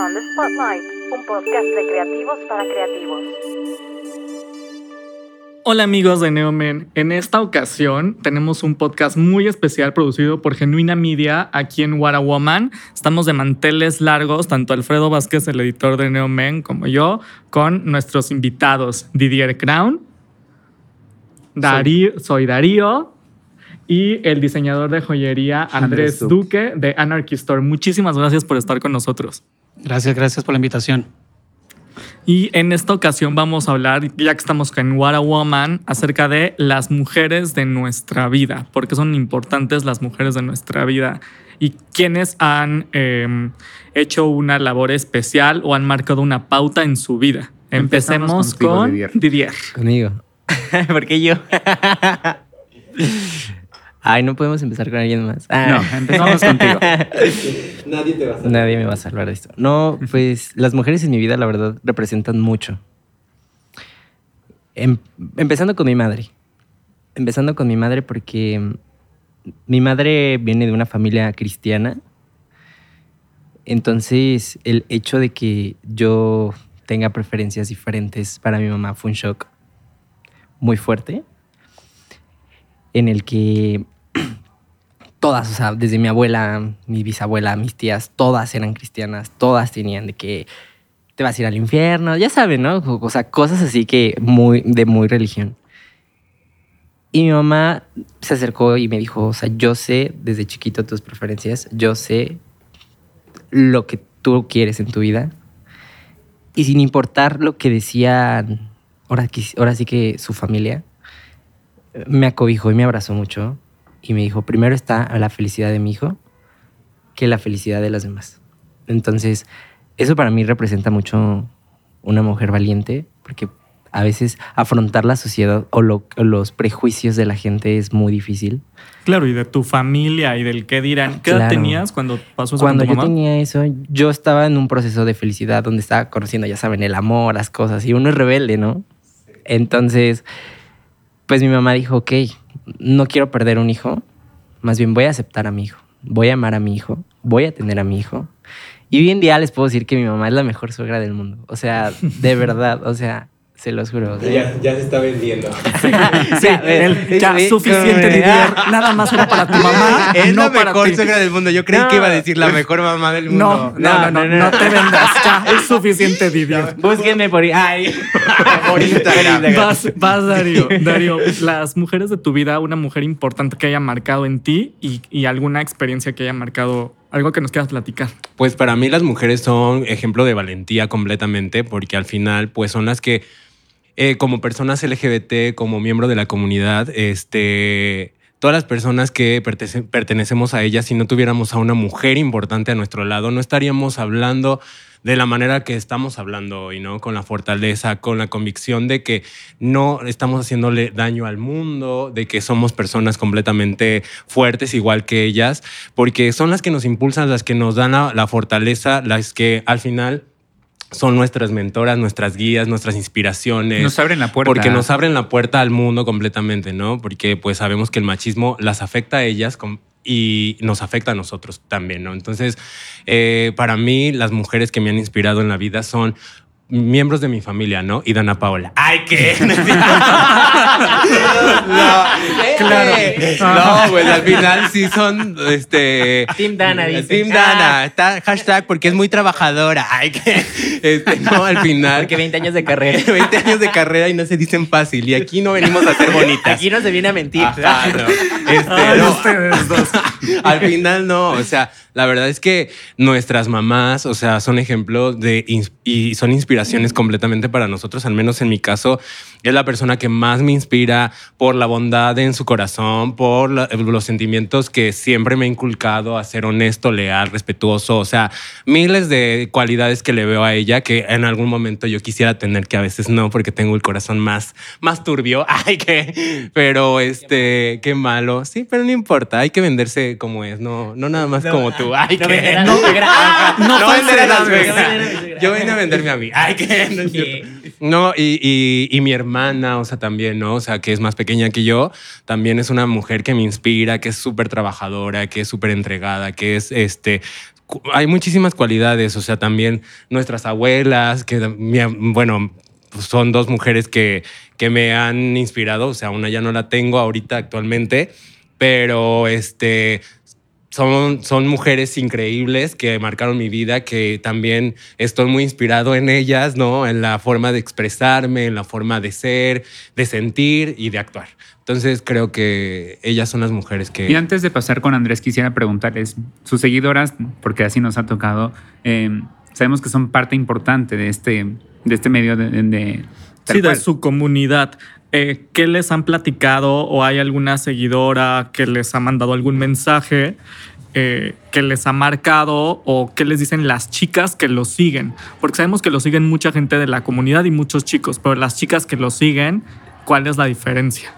On the Spotlight, un podcast de creativos para creativos. Hola amigos de Neomen, en esta ocasión tenemos un podcast muy especial producido por Genuina Media aquí en What a Woman. Estamos de manteles largos, tanto Alfredo Vázquez, el editor de Neomen, como yo, con nuestros invitados Didier Crown, Darío, soy Darío y el diseñador de joyería Andrés, Andrés Duque de Anarchy Store. Muchísimas gracias por estar con nosotros. Gracias, gracias por la invitación. Y en esta ocasión vamos a hablar, ya que estamos en What a Woman, acerca de las mujeres de nuestra vida, porque son importantes las mujeres de nuestra vida y quienes han eh, hecho una labor especial o han marcado una pauta en su vida. Empecemos, contigo, con Didier. Didier. Conmigo. ¿Por qué yo? Ay, no podemos empezar con alguien más. Ah. No, empezamos contigo. Nadie te va a salvar. Nadie me va a salvar de esto. No, pues las mujeres en mi vida, la verdad, representan mucho. Em- empezando con mi madre. Empezando con mi madre porque mm, mi madre viene de una familia cristiana. Entonces, el hecho de que yo tenga preferencias diferentes para mi mamá fue un shock muy fuerte. En el que todas, o sea, desde mi abuela, mi bisabuela, mis tías, todas eran cristianas, todas tenían de que te vas a ir al infierno, ya saben, ¿no? O sea, cosas así que muy, de muy religión. Y mi mamá se acercó y me dijo, o sea, yo sé desde chiquito tus preferencias, yo sé lo que tú quieres en tu vida. Y sin importar lo que decían, ahora, ahora sí que su familia, me acobijó y me abrazó mucho y me dijo, primero está la felicidad de mi hijo que la felicidad de las demás. Entonces, eso para mí representa mucho una mujer valiente, porque a veces afrontar la sociedad o, lo- o los prejuicios de la gente es muy difícil. Claro, y de tu familia y del qué dirán. ¿Qué edad Claro. tenías cuando pasó eso Cuando con tu yo mamá? tenía eso, yo estaba en un proceso de felicidad donde estaba conociendo, ya saben, el amor, las cosas, y uno es rebelde, ¿no? Entonces, pues mi mamá dijo, ok, no quiero perder un hijo, más bien voy a aceptar a mi hijo, voy a amar a mi hijo, voy a tener a mi hijo. Y hoy en día les puedo decir que mi mamá es la mejor suegra del mundo. O sea, de verdad, o sea, se los juro. o sea, Ya, ya se está vendiendo. Sí, el- ya, suficiente, Didier. Nada más era para tu mamá, Es no la para mejor ti. suegra del mundo. Yo creí No. que iba a decir la mejor mamá del No, mundo. no, no, no, no, te vendas. Ya, es suficiente, Didier. Búsquenme por ahí. Ay. Por Instagram. Vas, vas, Darío. Darío, las mujeres de tu vida, una mujer importante que haya marcado en ti y, y alguna experiencia que haya marcado, algo que nos quieras platicar. Pues para mí las mujeres son ejemplo de valentía completamente, porque al final, pues son las que, eh, como personas LGBT, como miembro de la comunidad, este, todas las personas que pertenecemos a ellas, si no tuviéramos a una mujer importante a nuestro lado, no estaríamos hablando de la manera que estamos hablando hoy, ¿no? Con la fortaleza, con la convicción de que no estamos haciéndole daño al mundo, de que somos personas completamente fuertes igual que ellas, porque son las que nos impulsan, las que nos dan la fortaleza, las que al final son nuestras mentoras, nuestras guías, nuestras inspiraciones. Nos abren la puerta. Porque nos abren la puerta al mundo completamente, ¿no? Porque pues sabemos que el machismo las afecta a ellas y nos afecta a nosotros también, ¿no? Entonces, eh, para mí, las mujeres que me han inspirado en la vida son miembros de mi familia, ¿no? Y Dana Paola. ¡Ay, qué! Claro. No, pues al final sí son, este... Team Dana, dice. Team Dana. Está hashtag porque es muy trabajadora. Ay, que... Este, no, al final... Porque 20 años de carrera. 20 años de carrera y no se dicen fácil. Y aquí no venimos a ser bonitas. Aquí no se viene a mentir. Ajá, no. Este, Ay, no. ustedes dos. Al final no, o sea, la verdad es que nuestras mamás, o sea, son ejemplos de y son inspiraciones completamente para nosotros, al menos en mi caso, es la persona que más me inspira por la bondad en su corazón, por la- los sentimientos que siempre me ha inculcado a ser honesto, leal, respetuoso, o sea, miles de cualidades que le veo a ella que en algún momento yo quisiera tener que a veces no porque tengo el corazón más más turbio. Ay, que pero este, qué malo. Sí, pero no importa, hay que venderse como es, no no nada más como tú. Ay, no que vender a no, la suegra. no vender a la falsedades. suegra. No Yo vine a venderme a mí. Ay, que no es cierto. No, y, y- y mi hermana, o sea, también, ¿no? O sea, que es más pequeña que yo, también es una mujer que me inspira, que es súper trabajadora, que es súper entregada, que es, este, hay muchísimas cualidades, o sea, también nuestras abuelas, que bueno, son dos mujeres que, que me han inspirado, o sea, una ya no la tengo ahorita actualmente, pero este, son, son mujeres increíbles que marcaron mi vida, que también estoy muy inspirado en ellas, ¿no? En la forma de expresarme, en la forma de ser, de sentir y de actuar. Entonces creo que ellas son las mujeres que... Y antes de pasar con Andrés, quisiera preguntarles, sus seguidoras, porque así nos ha tocado, eh, sabemos que son parte importante de este, de este medio de... de- Sí, de su comunidad. Eh, ¿Qué les han platicado o hay alguna seguidora que les ha mandado algún mensaje eh, que les ha marcado o qué les dicen las chicas que los siguen? Porque sabemos que lo siguen mucha gente de la comunidad y muchos chicos, pero las chicas que lo siguen, ¿cuál es la diferencia?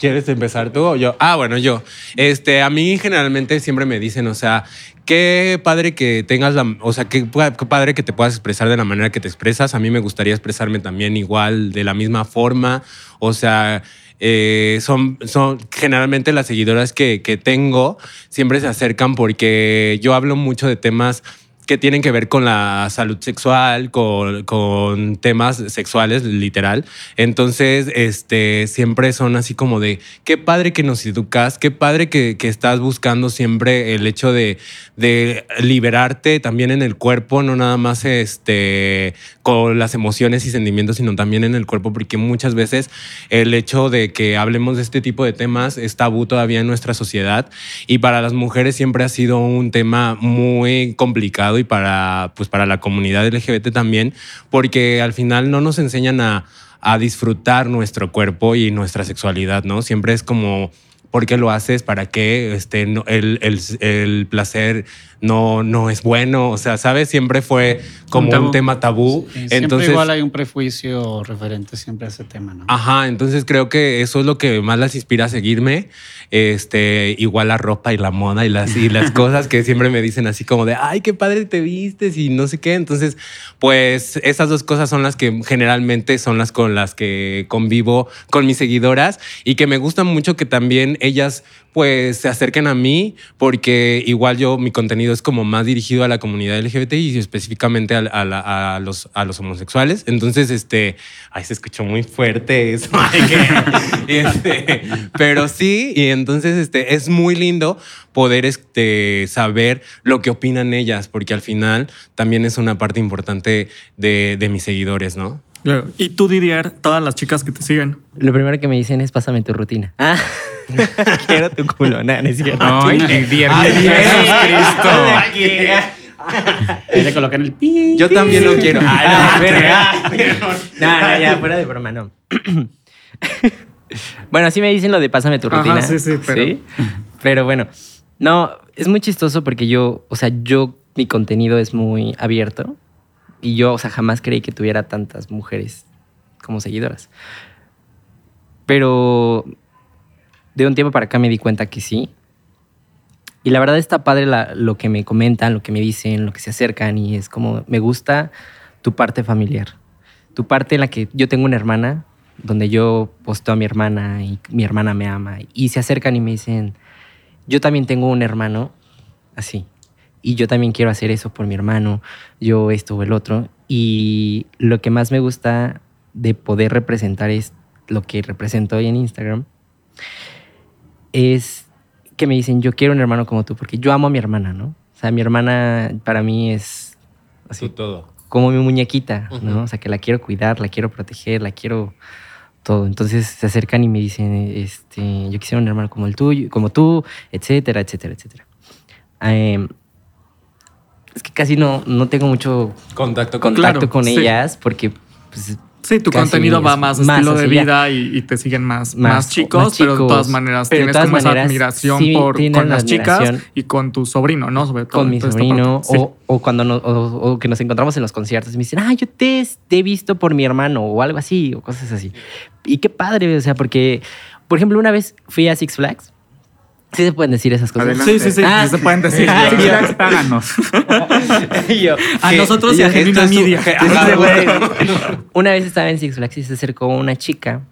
¿Quieres empezar tú o yo? Ah, bueno, yo. Este, a mí generalmente siempre me dicen, o sea, qué padre que tengas la, o sea, qué, pa- qué padre que te puedas expresar de la manera que te expresas. A mí me gustaría expresarme también igual, de la misma forma. O sea, eh, son, son generalmente las seguidoras que, que tengo siempre se acercan porque yo hablo mucho de temas que tienen que ver con la salud sexual, con, con temas sexuales, literal. Entonces, este, siempre son así como de, qué padre que nos educas, qué padre que, que estás buscando siempre el hecho de, de liberarte también en el cuerpo, no nada más este, con las emociones y sentimientos, sino también en el cuerpo, porque muchas veces el hecho de que hablemos de este tipo de temas es tabú todavía en nuestra sociedad y para las mujeres siempre ha sido un tema muy complicado y para, pues para la comunidad LGBT también, porque al final no nos enseñan a, a disfrutar nuestro cuerpo y nuestra sexualidad, ¿no? Siempre es como... ¿Por qué lo haces? ¿Para qué? Este, el, el- el placer no, no es bueno. O sea, ¿sabes? Siempre fue como un, tema tabú. Sí, siempre Entonces, igual hay un prejuicio referente siempre a ese tema, ¿no? Ajá, entonces creo que eso es lo que más las inspira a seguirme. Este, igual la ropa y la moda y las, y las cosas que siempre me dicen así como de, ay, qué padre te vistes y no sé qué. Entonces, pues esas dos cosas son las que generalmente son las con las que convivo con mis seguidoras y que me gusta mucho que también ellas pues se acerquen a mí porque igual yo mi contenido es como más dirigido a la comunidad LGBT y específicamente a, los, a los homosexuales. Entonces, este, ay, se escuchó muy fuerte eso. Este, pero sí, y entonces este, es muy lindo poder este, saber lo que opinan ellas, porque al final también es una parte importante de, de mis seguidores, ¿no? Claro. Y tú, Didier, todas las chicas que te siguen. Lo primero que me dicen es pásame tu rutina. Ah, quiero tu culo. Nada, no es cierto. Ay, Didier, Ay, le colocan el pi. Yo también lo quiero. Ay, no, Ah, verga. No, no, ya, fuera de broma, no. bueno, así me dicen lo de pásame tu Ajá, rutina. sí, sí, pero- Pero bueno, no, es muy chistoso porque yo, o sea, yo, mi contenido es muy abierto y yo, o sea, jamás creí que tuviera tantas mujeres como seguidoras. Pero de un tiempo para acá me di cuenta que sí. Y la verdad está padre lo que me comentan, lo que me dicen, lo que se acercan y es como, me gusta tu parte familiar. Tu parte en la que yo tengo una hermana, donde yo posteo a mi hermana y mi hermana me ama. Y se acercan y me dicen, yo también tengo un hermano así. Y yo también quiero hacer eso por mi hermano, yo esto o el otro. Y lo que más me gusta de poder representar es lo que represento hoy en Instagram, es que me dicen, yo quiero un hermano como tú, porque yo amo a mi hermana, ¿no? O sea, mi hermana para mí es así Tú todo. como mi muñequita, ¿no? Ujú. O sea, que la quiero cuidar, la quiero proteger, la quiero todo. Entonces se acercan y me dicen, este, yo quisiera un hermano como el tuyo, como tú, etcétera, etcétera, etcétera. Em, es que casi no, no tengo mucho Contacto con contacto Claro, con sí. ellas porque pues, Sí, tu contenido va más, más estilo de vida y, y te siguen más, Más- más, chicos, más pero de todas chicos. maneras Pero tienes todas como maneras, esa admiración sí por, con la las chicas y con tu sobrino, ¿no? Sobre todo. con mi sobrino. Sí. o, o cuando no- o, o que nos encontramos en los conciertos y me dicen, ah, yo te, te he visto por mi hermano o algo así o cosas así. Y qué padre, o sea, porque, por ejemplo, una vez fui a Six Flags. Sí se pueden decir esas cosas. Adelante. Sí, sí, sí, Ah, sí se pueden decir. Ah, Six yo- Flags, páganos. Y yo, A que- nosotros y yo- a un- Media. güey. Una vez estaba en Six Flags y se acercó una chica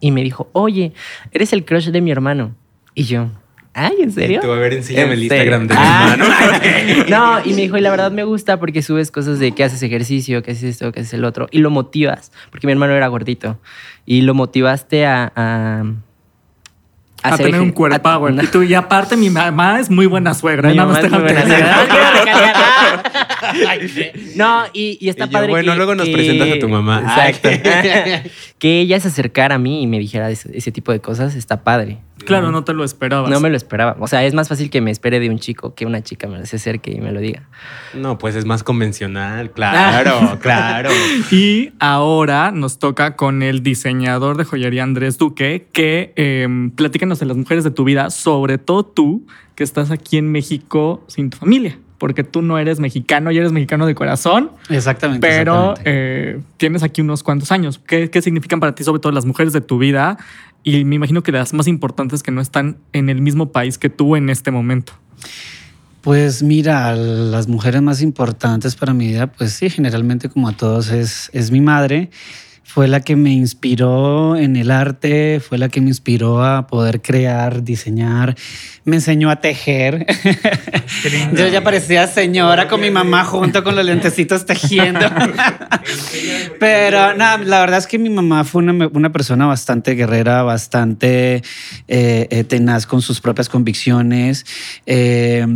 y me dijo, oye, eres el crush de mi hermano. Y yo, Ay, ¿en serio? Tú, a ver, enséñame el ¿En Instagram de mi Ah, hermano. no, y me dijo, y la verdad me gusta porque subes cosas de que haces ejercicio, que haces esto, que haces el otro, y lo motivas, porque mi hermano era gordito, y lo motivaste a... a A tener un a- güey. Y tú, y aparte, mi mamá es muy buena suegra. Mi mamá es muy buena. No, y, y está Y yo, padre bueno, que- luego nos que- presentas a tu mamá. Exacto. que ella se acercara a mí y me dijera ese, ese tipo de cosas, está padre. Claro, no te lo esperabas. No me lo esperaba. O sea, es más fácil que me espere de un chico que una chica me se acerque y me lo diga. No, pues es más convencional. Claro, claro. Y ahora nos toca con el diseñador de joyería Andrés Duque, que eh, platícanos de las mujeres de tu vida, sobre todo tú, que estás aquí en México sin tu familia, porque tú no eres mexicano y eres mexicano de corazón, Exactamente. pero exactamente. eh, tienes aquí unos cuantos años. ¿Qué, ¿Qué significan para ti, sobre todo las mujeres de tu vida? Y me imagino que las más importantes que no están en el mismo país que tú en este momento. Pues mira, las mujeres más importantes para mi vida, pues sí, generalmente como a todos es, es mi madre. Fue la que me inspiró en el arte, fue la que me inspiró a poder crear, diseñar, me enseñó a tejer. Yo ya parecía señora con mi mamá junto con los lentecitos tejiendo. Pero nada, la verdad es que mi mamá fue una, una persona bastante guerrera, bastante eh, eh, tenaz con sus propias convicciones. eh,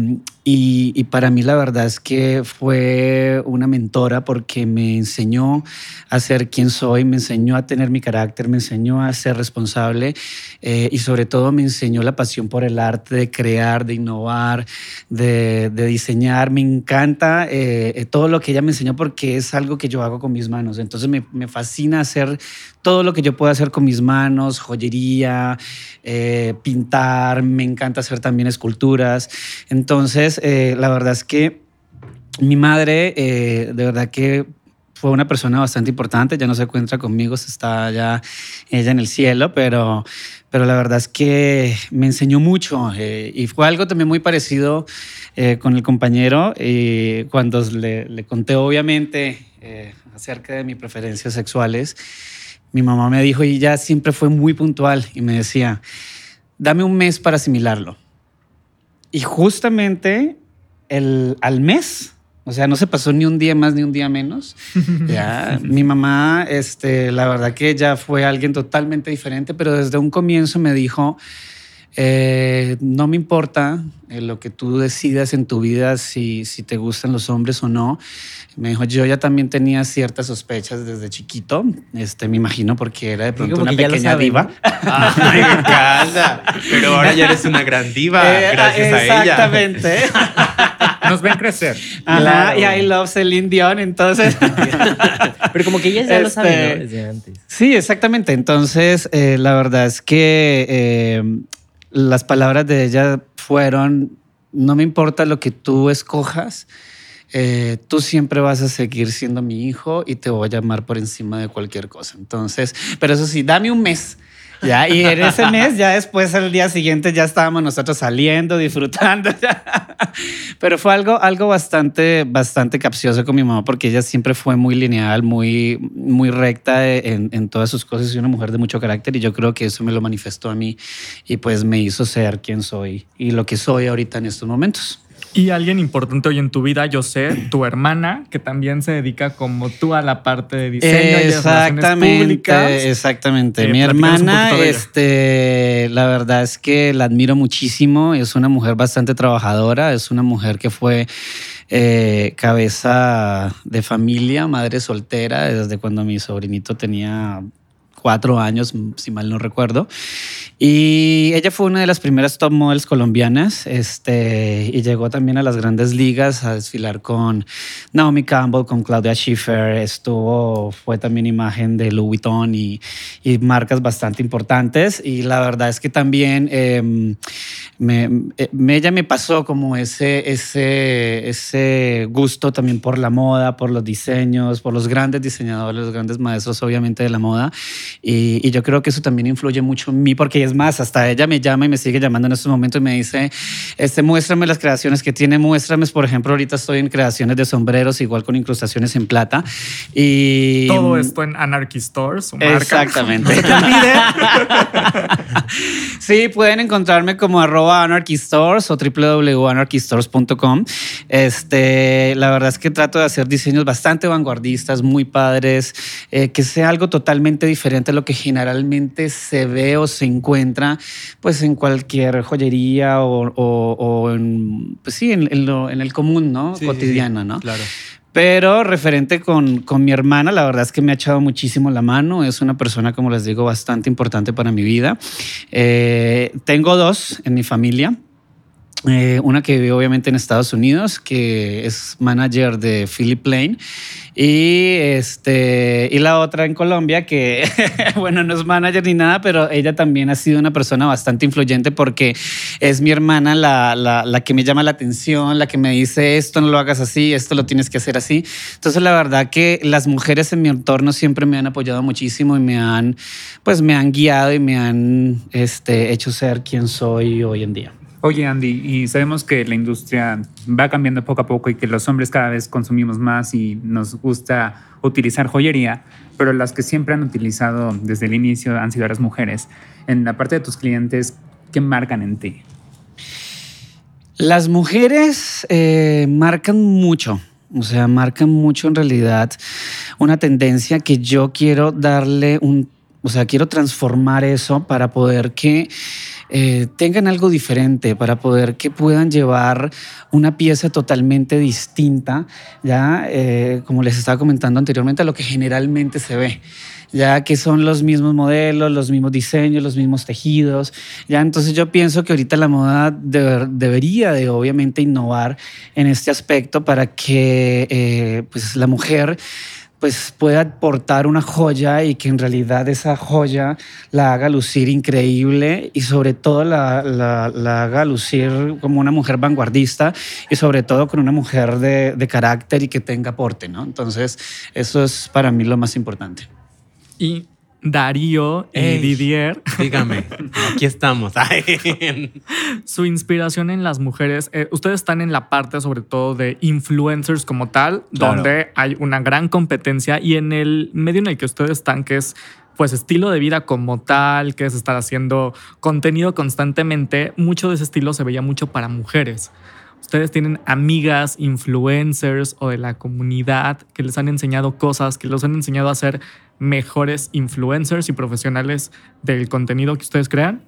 y, y para mí la verdad es que fue una mentora porque me enseñó a ser quien soy, me enseñó a tener mi carácter, me enseñó a ser responsable eh, y sobre todo me enseñó la pasión por el arte, de crear, de innovar, de, de diseñar. Me encanta eh, eh, todo lo que ella me enseñó porque es algo que yo hago con mis manos. Entonces me, me fascina hacer todo lo que yo puedo hacer con mis manos, joyería, eh, pintar, me encanta hacer también esculturas. Entonces, eh, la verdad es que mi madre, eh, de verdad que fue una persona bastante importante, ya no se encuentra conmigo, se está ya ella en el cielo, pero, pero la verdad es que me enseñó mucho eh, y fue algo también muy parecido eh, con el compañero y cuando le, le conté obviamente eh, acerca de mis preferencias sexuales, mi mamá me dijo y ella siempre fue muy puntual y me decía, dame un mes para asimilarlo. Y justamente el, al mes, o sea, no se pasó ni un día más ni un día menos. Ya, mi mamá, este, la verdad que ella fue alguien totalmente diferente, pero desde un comienzo me dijo, eh, no me importa eh, lo que tú decidas en tu vida, si, si te gustan los hombres o no. Me dijo, yo ya también tenía ciertas sospechas desde chiquito, este, me imagino porque era de pronto una lo pequeña diva. Ay, me encanta. Pero ahora ya eres una gran diva, Eh, gracias a ella. Exactamente. Nos ven crecer. Ajá, Claro. y I love Celine Dion, entonces. Pero como que ellas ya lo Este, saben, ¿no? Desde antes. Sí, exactamente. Entonces, eh, la verdad es que eh, las palabras de ella fueron, no me importa lo que tú escojas, eh, tú siempre vas a seguir siendo mi hijo y te voy a llamar por encima de cualquier cosa. Entonces, pero eso sí, dame un mes. Ya, y en ese mes, ya después, al día siguiente, ya estábamos nosotros saliendo, disfrutando. Pero fue algo, algo bastante, bastante capcioso con mi mamá, porque ella siempre fue muy lineal, muy, muy recta en, en todas sus cosas y una mujer de mucho carácter. Y yo creo que eso me lo manifestó a mí y pues me hizo ser quien soy y lo que soy ahorita en estos momentos. Y alguien importante hoy en tu vida, yo sé, tu hermana, que también se dedica como tú a la parte de diseño y de relaciones Exactamente, públicas. exactamente. Eh, Mi hermana, este, la verdad es que la admiro muchísimo. Es una mujer bastante trabajadora. Es una mujer que fue eh, cabeza de familia, madre soltera, desde cuando mi sobrinito tenía cuatro años, si mal no recuerdo. Y ella fue una de las primeras top models colombianas este, y llegó también a las grandes ligas a desfilar con Naomi Campbell, con Claudia Schiffer. Estuvo, fue también imagen de Louis Vuitton y, y marcas bastante importantes. Y la verdad es que también eh, me, eh, ella me pasó como ese, ese, ese gusto también por la moda, por los diseños, por los grandes diseñadores, los grandes maestros obviamente de la moda. Y, y yo creo que eso también influye mucho en mí, porque es más, hasta ella me llama y me sigue llamando en estos momentos y me dice, este, muéstrame las creaciones que tiene, muéstrame, por ejemplo, ahorita estoy en creaciones de sombreros, igual con incrustaciones en plata. Y Todo esto en Anarchy Store, su marca. Exactamente. sí, pueden encontrarme como arroba anarchystores o www.anarchystores.com. Este, la verdad es que trato de hacer diseños bastante vanguardistas, muy padres, eh, que sea algo totalmente diferente a lo que generalmente se ve o se encuentra pues en cualquier joyería o, o- o en, pues sí, en, en lo- en el común, ¿no? Sí, sí, Cotidiano, sí, ¿no? Claro. Pero referente con, con mi hermana, la verdad es que me ha echado muchísimo la mano. Es una persona, como les digo, bastante importante para mi vida. Eh, tengo dos en mi familia. Eh, una que vive obviamente en Estados Unidos, que es manager de Philip Lane, y, este, y la otra en Colombia, que, bueno, no es manager ni nada, pero ella también ha sido una persona bastante influyente porque es mi hermana la, la, la que me llama la atención, la que me dice esto no lo hagas así, esto lo tienes que hacer así. Entonces, la verdad que las mujeres en mi entorno siempre me han apoyado muchísimo y me han, pues, me han guiado y me han este, hecho ser quien soy hoy en día. Oye, Andy, y sabemos que la industria va cambiando poco a poco y que los hombres cada vez consumimos más y nos gusta utilizar joyería, pero las que siempre han utilizado desde el inicio han sido las mujeres. En la parte de tus clientes, ¿qué marcan en ti? Las mujeres eh, marcan mucho, o sea, marcan mucho en realidad una tendencia que yo quiero darle un, o sea, quiero transformar eso para poder que eh, tengan algo diferente, para poder que puedan llevar una pieza totalmente distinta, ya eh, como les estaba comentando anteriormente, a lo que generalmente se ve ya que son los mismos modelos, los mismos diseños, los mismos tejidos. Ya entonces yo pienso que ahorita la moda deber- debería de obviamente innovar en este aspecto para que eh, pues la mujer pues pueda aportar una joya y que en realidad esa joya la haga lucir increíble y sobre todo la, la- la haga lucir como una mujer vanguardista y sobre todo con una mujer de, de carácter y que tenga aporte, ¿no? Entonces eso es para mí lo más importante. Y Darío y Ey. Didier, Dígame, aquí estamos. Ay. su inspiración en las mujeres, eh, ustedes están en la parte sobre todo de influencers como tal, Claro. donde hay una gran competencia y en el medio en el que ustedes están, que es pues estilo de vida como tal, que es estar haciendo contenido constantemente, mucho de ese estilo se veía mucho para mujeres. Ustedes tienen amigas, influencers o de la comunidad que les han enseñado cosas, que los han enseñado a ser mejores influencers y profesionales del contenido que ustedes crean.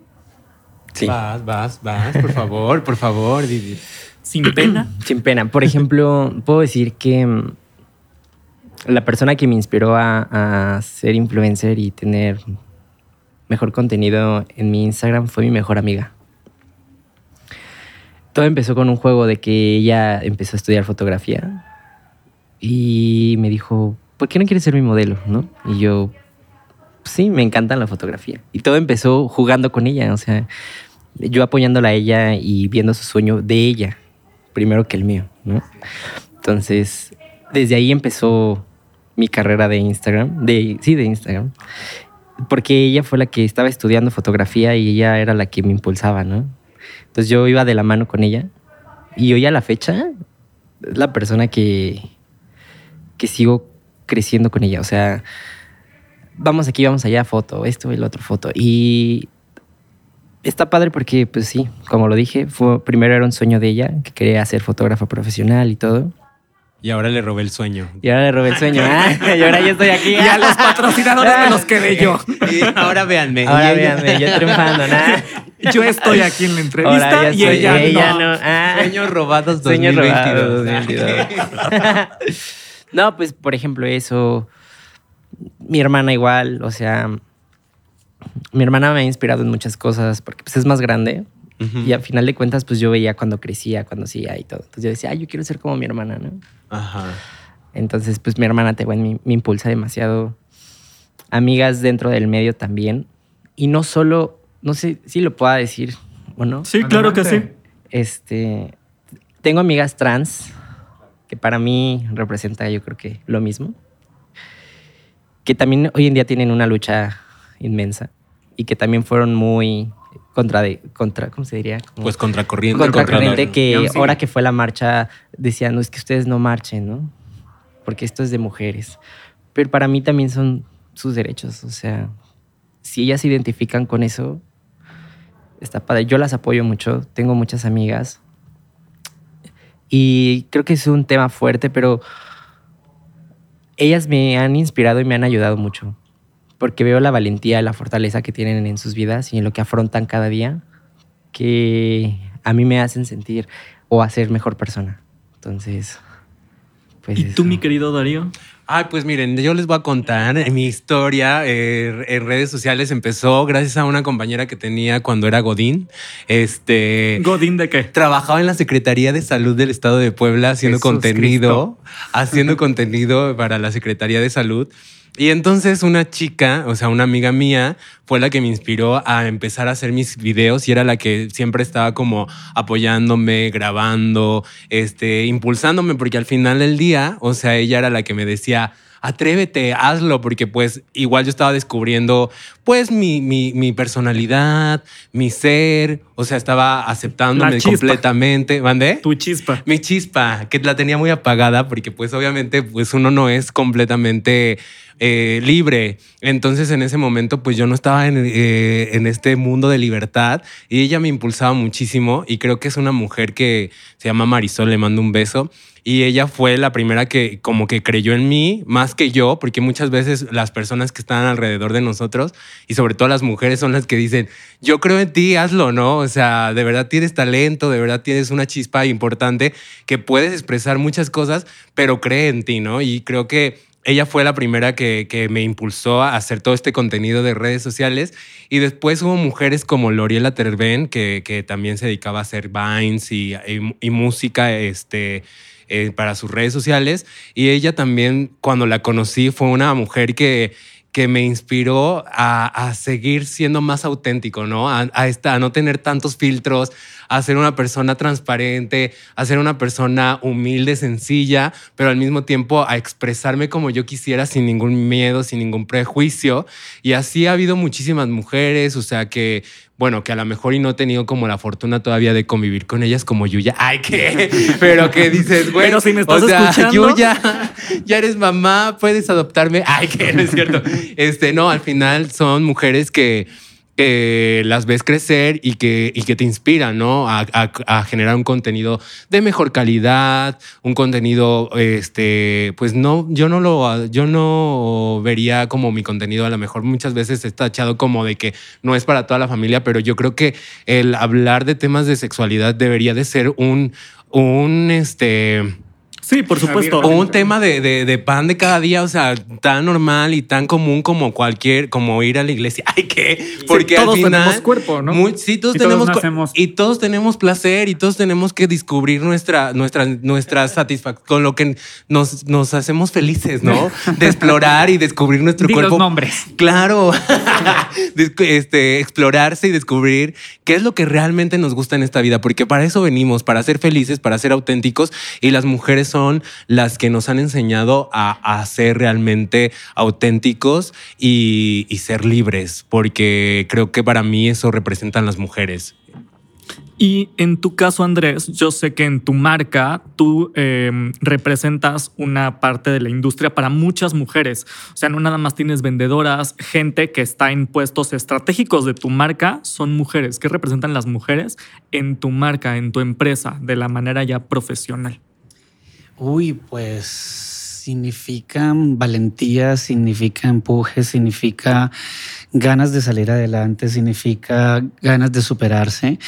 Sí. Vas, vas, vas, por favor, por favor, Didi. Sin pena. Sin pena. Por ejemplo, puedo decir que mm, la persona que me inspiró a, a ser influencer y tener mejor contenido en mi Instagram fue mi mejor amiga. Todo empezó con un juego de que ella empezó a estudiar fotografía y me dijo, ¿por qué no quieres ser mi modelo? ¿No? Y yo, sí, me encanta la fotografía. Y todo empezó jugando con ella, o sea, yo apoyándola a ella y viendo su sueño de ella, primero que el mío, ¿no? Entonces, desde ahí empezó mi carrera de Instagram, de, sí, de Instagram, porque ella fue la que estaba estudiando fotografía y ella era la que me impulsaba, ¿no? Entonces yo iba de la mano con ella y hoy a la fecha es la persona que, que sigo creciendo con ella, o sea, vamos aquí, vamos allá, foto, esto y el otro foto. Y está padre porque, pues sí, como lo dije, fue, primero era un sueño de ella, que quería ser fotógrafa profesional y todo. Y ahora le robé el sueño. Y ahora le robé el sueño. Ah, y ahora yo estoy aquí. Y a los patrocinadores me los quedé yo. Y ahora véanme. Ahora véanme, yo triunfando, nada. Yo estoy aquí en la entrevista Ahora ya y ella, ella no. no. Ah. Sueños robados Sueños 2022. robados 2022. no, pues por ejemplo eso. Mi hermana igual, o sea, mi hermana me ha inspirado en muchas cosas porque pues es más grande y al final de cuentas pues yo veía cuando crecía, cuando hacía y todo. Entonces yo decía, ay, yo quiero ser como mi hermana, ¿no? Ajá. Entonces pues mi hermana te, bueno, me, me impulsa demasiado. Amigas dentro del medio también. Y no solo, no sé si lo pueda decir o no. Sí, claro que sí. Este, tengo amigas trans que para mí representa yo creo que lo mismo. Que también hoy en día tienen una lucha inmensa y que también fueron muy contra, de, contra ¿cómo se diría? Como Pues contracorriente. contracorriente contra- que sí. ahora que fue la marcha decían, no es que ustedes no marchen, ¿no? Porque esto es de mujeres. Pero para mí también son sus derechos, o sea, si ellas se identifican con eso, está padre. Yo las apoyo mucho, tengo muchas amigas y creo que es un tema fuerte, pero ellas me han inspirado y me han ayudado mucho, porque veo la valentía la fortaleza que tienen en sus vidas y en lo que afrontan cada día, que a mí me hacen sentir o hacer mejor persona. Entonces, pues ¿Y tú, eso. mi querido Darío? Ay, pues miren, yo les voy a contar eh, mi historia eh, en redes sociales. Empezó gracias a una compañera que tenía cuando era Godín. Este. ¿Godín de qué? Trabajaba en la Secretaría de Salud del Estado de Puebla haciendo Jesús contenido, haciendo contenido para la Secretaría de Salud. Y entonces una chica, o sea, una amiga mía, fue la que me inspiró a empezar a hacer mis videos y era la que siempre estaba como apoyándome, grabando, este, impulsándome, porque al final del día, o sea, ella era la que me decía, atrévete, hazlo, porque pues igual yo estaba descubriendo pues mi, mi, mi personalidad, mi ser, o sea, estaba aceptándome completamente. ¿Mandé? Tu chispa. Mi chispa, que la tenía muy apagada porque pues obviamente pues uno no es completamente eh, libre. Entonces en ese momento pues yo no estaba en, eh, en este mundo de libertad y ella me impulsaba muchísimo y creo que es una mujer que se llama Marisol, le mando un beso. Y ella fue la primera que como que creyó en mí más que yo, porque muchas veces las personas que están alrededor de nosotros y sobre todo las mujeres son las que dicen, yo creo en ti, hazlo, ¿no? O sea, de verdad tienes talento, de verdad tienes una chispa importante que puedes expresar muchas cosas, pero cree en ti, ¿no? Y creo que ella fue la primera que, que me impulsó a hacer todo este contenido de redes sociales. Y después hubo mujeres como Loriela Terben, que, que también se dedicaba a hacer vines y, música este, eh, para sus redes sociales. Y ella también, cuando la conocí, fue una mujer que, que me inspiró a, a seguir siendo más auténtico, ¿no? A esta- a no tener tantos filtros, a ser una persona transparente, a ser una persona humilde, sencilla, pero al mismo tiempo a expresarme como yo quisiera sin ningún miedo, sin ningún prejuicio. Y así ha habido muchísimas mujeres, o sea que, bueno, que a lo mejor y no he tenido como la fortuna todavía de convivir con ellas como Yuya. Ay, que, pero que dices, güey. Pero si me estás o sea, escuchando. Yuya, ya eres mamá, puedes adoptarme. Ay, que no es cierto. Este, no, al final son mujeres que, que las ves crecer y que, y que te inspiran, ¿no? A, generar un contenido de mejor calidad, un contenido, este, pues no, yo no lo, yo no vería como mi contenido a lo mejor muchas veces está tachado como de que no es para toda la familia, pero yo creo que el hablar de temas de sexualidad debería de ser un, un, este, Sí, por supuesto. Abierto. un tema de, de- de pan de cada día, o sea, tan normal y tan común como cualquier, como ir a la iglesia. Ay, ¿qué? Porque todos al final, tenemos cuerpo, ¿no? muy- sí, todos Y todos tenemos nacemos- y todos tenemos placer y todos tenemos que descubrir nuestra, nuestra, nuestra satisfacción con lo que nos, nos hacemos felices, ¿no? De explorar y descubrir nuestro Di cuerpo. los nombres. Claro, este, explorarse y descubrir qué es lo que realmente nos gusta en esta vida, porque para eso venimos, para ser felices, para ser auténticos, y las mujeres son las que nos han enseñado a, ser realmente auténticos y, ser libres, porque creo que para mí eso representan las mujeres. Y en tu caso, Andrés, yo sé que en tu marca tú eh, representas una parte de la industria para muchas mujeres. O sea, no nada más tienes vendedoras, gente que está en puestos estratégicos de tu marca, son mujeres. ¿Qué representan las mujeres en tu marca, en tu empresa, de la manera ya profesional? Uy, pues significa valentía, significa empuje, significa ganas de salir adelante, significa ganas de superarse.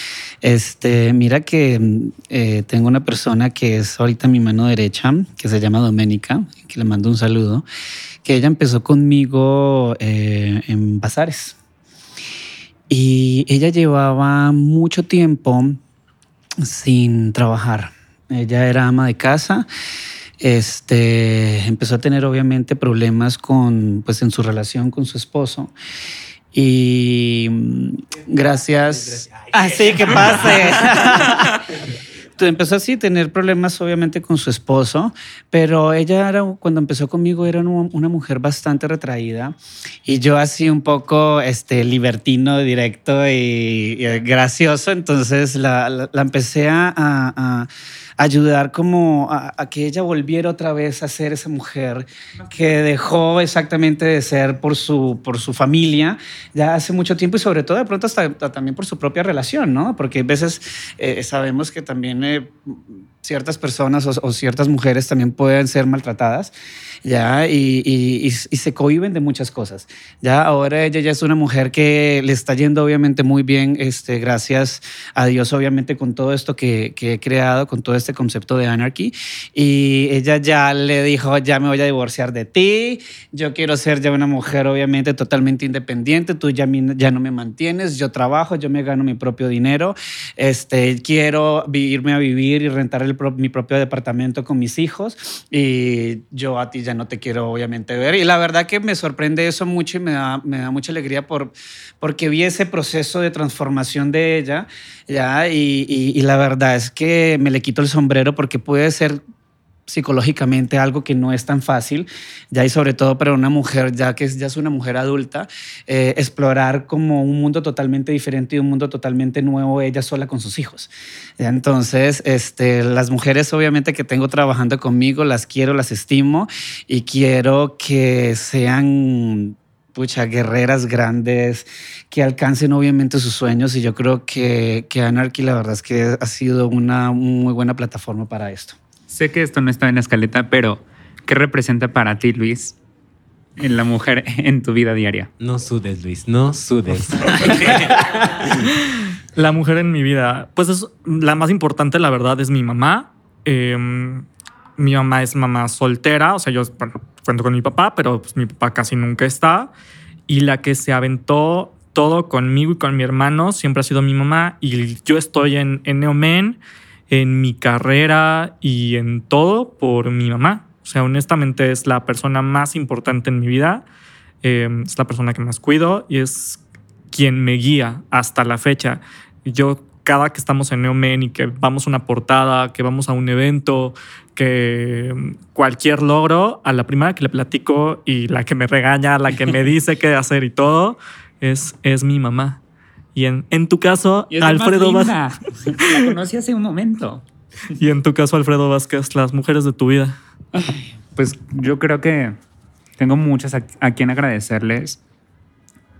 Este, mira que eh, tengo una persona que es ahorita mi mano derecha, que se llama Doménica, que le mando un saludo, que ella empezó conmigo eh, en bazares. Y ella llevaba mucho tiempo sin trabajar. Ella era ama de casa. Este empezó a tener obviamente problemas con, pues, en su relación con su esposo. Y mm, gracias. Así que pase. empezó así tener problemas obviamente con su esposo, pero ella era, cuando empezó conmigo era una mujer bastante retraída y yo así un poco este, libertino, directo y, y gracioso, entonces la, la- la empecé a, a- a ayudar como a, a que ella volviera otra vez a ser esa mujer que dejó exactamente de ser por su, por su familia ya hace mucho tiempo y sobre todo de pronto hasta, hasta también por su propia relación, ¿no? Porque a veces eh, sabemos que también eh, ciertas personas o, ciertas mujeres también pueden ser maltratadas, ¿ya? Y, y- se cohiben de muchas cosas, ¿ya? Ahora ella ya es una mujer que le está yendo obviamente muy bien, este, gracias a Dios obviamente con todo esto que, que he creado, con todo este concepto de anarchy, y ella ya le dijo, ya me voy a divorciar de ti, yo quiero ser ya una mujer obviamente totalmente independiente, tú ya, ya no me mantienes, yo trabajo, yo me gano mi propio dinero, este, quiero irme a vivir y rentar el pro- mi propio departamento con mis hijos y yo a ti ya no te quiero obviamente ver. Y la verdad que me sorprende eso mucho y me da, me da mucha alegría por, porque vi ese proceso de transformación de ella, ¿ya? Y, y- y la verdad es que me le quito el sombrero porque puede ser psicológicamente algo que no es tan fácil, ya y sobre todo para una mujer, ya que ya es una mujer adulta, eh, explorar como un mundo totalmente diferente y un mundo totalmente nuevo ella sola con sus hijos. Entonces, este, las mujeres obviamente que tengo trabajando conmigo, las quiero, las estimo y quiero que sean pucha, guerreras grandes que alcancen obviamente sus sueños y yo creo que, que Anarchy la verdad es que ha sido una muy buena plataforma para esto. Sé que esto no está en la escaleta, pero ¿qué representa para ti, Luis, en la mujer en tu vida diaria? No sudes, Luis, no sudes. La mujer en mi vida, pues es la más importante, la verdad, es mi mamá. Eh, mi mamá es mamá soltera, o sea, yo bueno, cuento con mi papá, pero pues, mi papá casi nunca está. Y la que se aventó todo conmigo y con mi hermano siempre ha sido mi mamá. Y yo estoy en, en Neomen, en mi carrera y en todo por mi mamá. O sea, honestamente es la persona más importante en mi vida. Eh, es la persona que más cuido y es quien me guía hasta la fecha. Yo cada que estamos en Neomen y que vamos a una portada, que vamos a un evento, que mm, cualquier logro, a la primera que le platico y la que me regaña, la que me dice qué hacer y todo, es, es mi mamá. Y en, en tu caso, Y es Alfredo Vázquez. La conocí hace un momento. Y en tu caso, Alfredo Vázquez, las mujeres de tu vida. Pues yo creo que tengo muchas a, a quien agradecerles.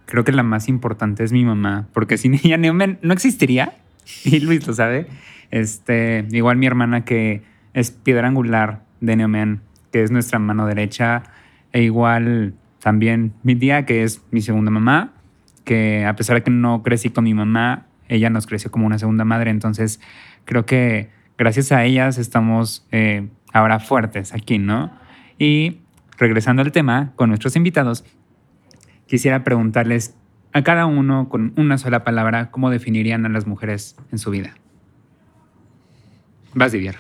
Creo que la más importante es mi mamá, porque sin ella Neomen no existiría. Y Luis lo sabe. Este, igual mi hermana que es piedra angular de Neomen, que es nuestra mano derecha. E igual también mi tía, que es mi segunda mamá, que a pesar de que no crecí con mi mamá, ella nos creció como una segunda madre. Entonces creo que gracias a ellas estamos eh, ahora fuertes aquí, ¿no? Y regresando al tema con nuestros invitados, quisiera preguntarles a cada uno con una sola palabra cómo definirían a las mujeres en su vida. Vas, Divier.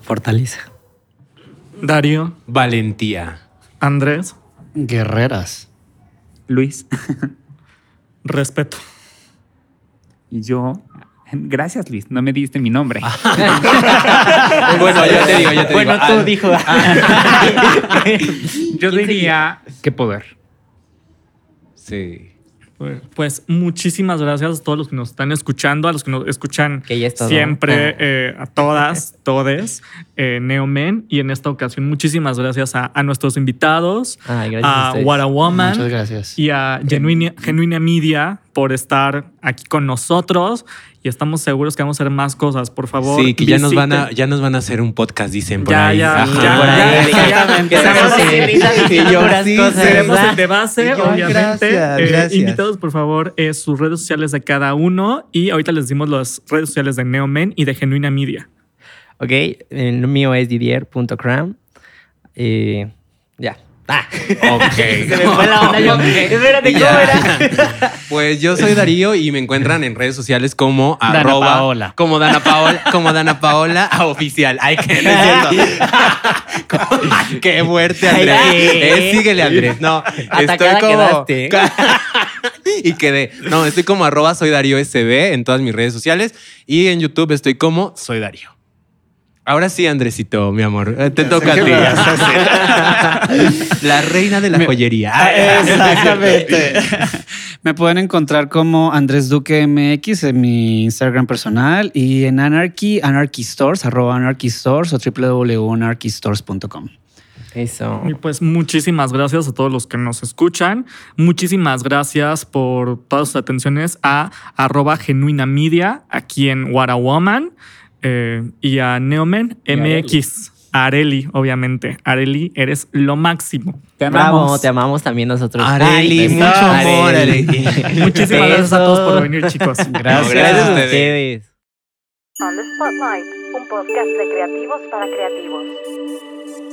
Fortaleza. Darío, Valentía. Andrés, Guerreras. Luis. respeto. Y yo. Gracias, Luis. No me diste mi nombre. bueno, yo te digo, yo te Bueno, digo. tú Ah, dijo. Yo diría qué poder. Sí. Pues- Pues muchísimas gracias a todos los que nos están escuchando, a los que nos escuchan Que ya es todo. siempre, eh, a todas, todes, eh, Neomen. Y en esta ocasión, muchísimas gracias a, a nuestros invitados, Ay, a a. What a Woman Muchas gracias. y a Genuina, Genuina Media por estar aquí con nosotros. Y estamos seguros que vamos a hacer más cosas. Por favor, Sí, que ya nos, van a, ya nos van a hacer un podcast, dicen por Ya, ahí. ya, Ajá. ya, por ya, ahí. ya, Exactamente. Seremos ¿verdad? el de base, Y yo, obviamente. gracias, Eh, gracias. invitados, por favor, eh, sus redes sociales de cada uno. Y ahorita les dimos las redes sociales de Neomen y de Genuina Media. Ok, el mío es didier.cram. Eh, ya. Ah. Ok. Se me fue la onda. Yo, espérate, ¿cómo Ya. era? Pues yo soy Darío y me encuentran en redes sociales como Dana arroba Paola. como Dana Paola, como Dana Paola a oficial. Ay, es cierto. Qué fuerte, Andrés. Ay, ¿qué? Eh, síguele, Andrés. No, Atacada estoy como quedaste. y quedé. No, estoy como arroba soy Darío SB en todas mis redes sociales y en YouTube estoy como soy Darío. Ahora sí, Andresito, mi amor, eh, te toca a ¿Qué ti. La reina de la joyería. Ah, Exactamente. Me pueden encontrar como Andrés Duque MX en mi Instagram personal y en Anarchy, Anarchy Stores, arroba Anarchy Stores o www.anarchystores.com. Eso. Y pues muchísimas gracias a todos los que nos escuchan. Muchísimas gracias por todas sus atenciones a arroba genuina media aquí en What a Woman eh, y a Neomen Y. MX. Areli, obviamente. Areli, eres lo máximo. Te Bravo, amamos. te amamos también nosotros. Areli, Ay, mucho amor, Areli. Muchísimas gracias a todos por venir, chicos. Gracias. gracias a ustedes. On the Spotlight, un podcast de creativos para creativos.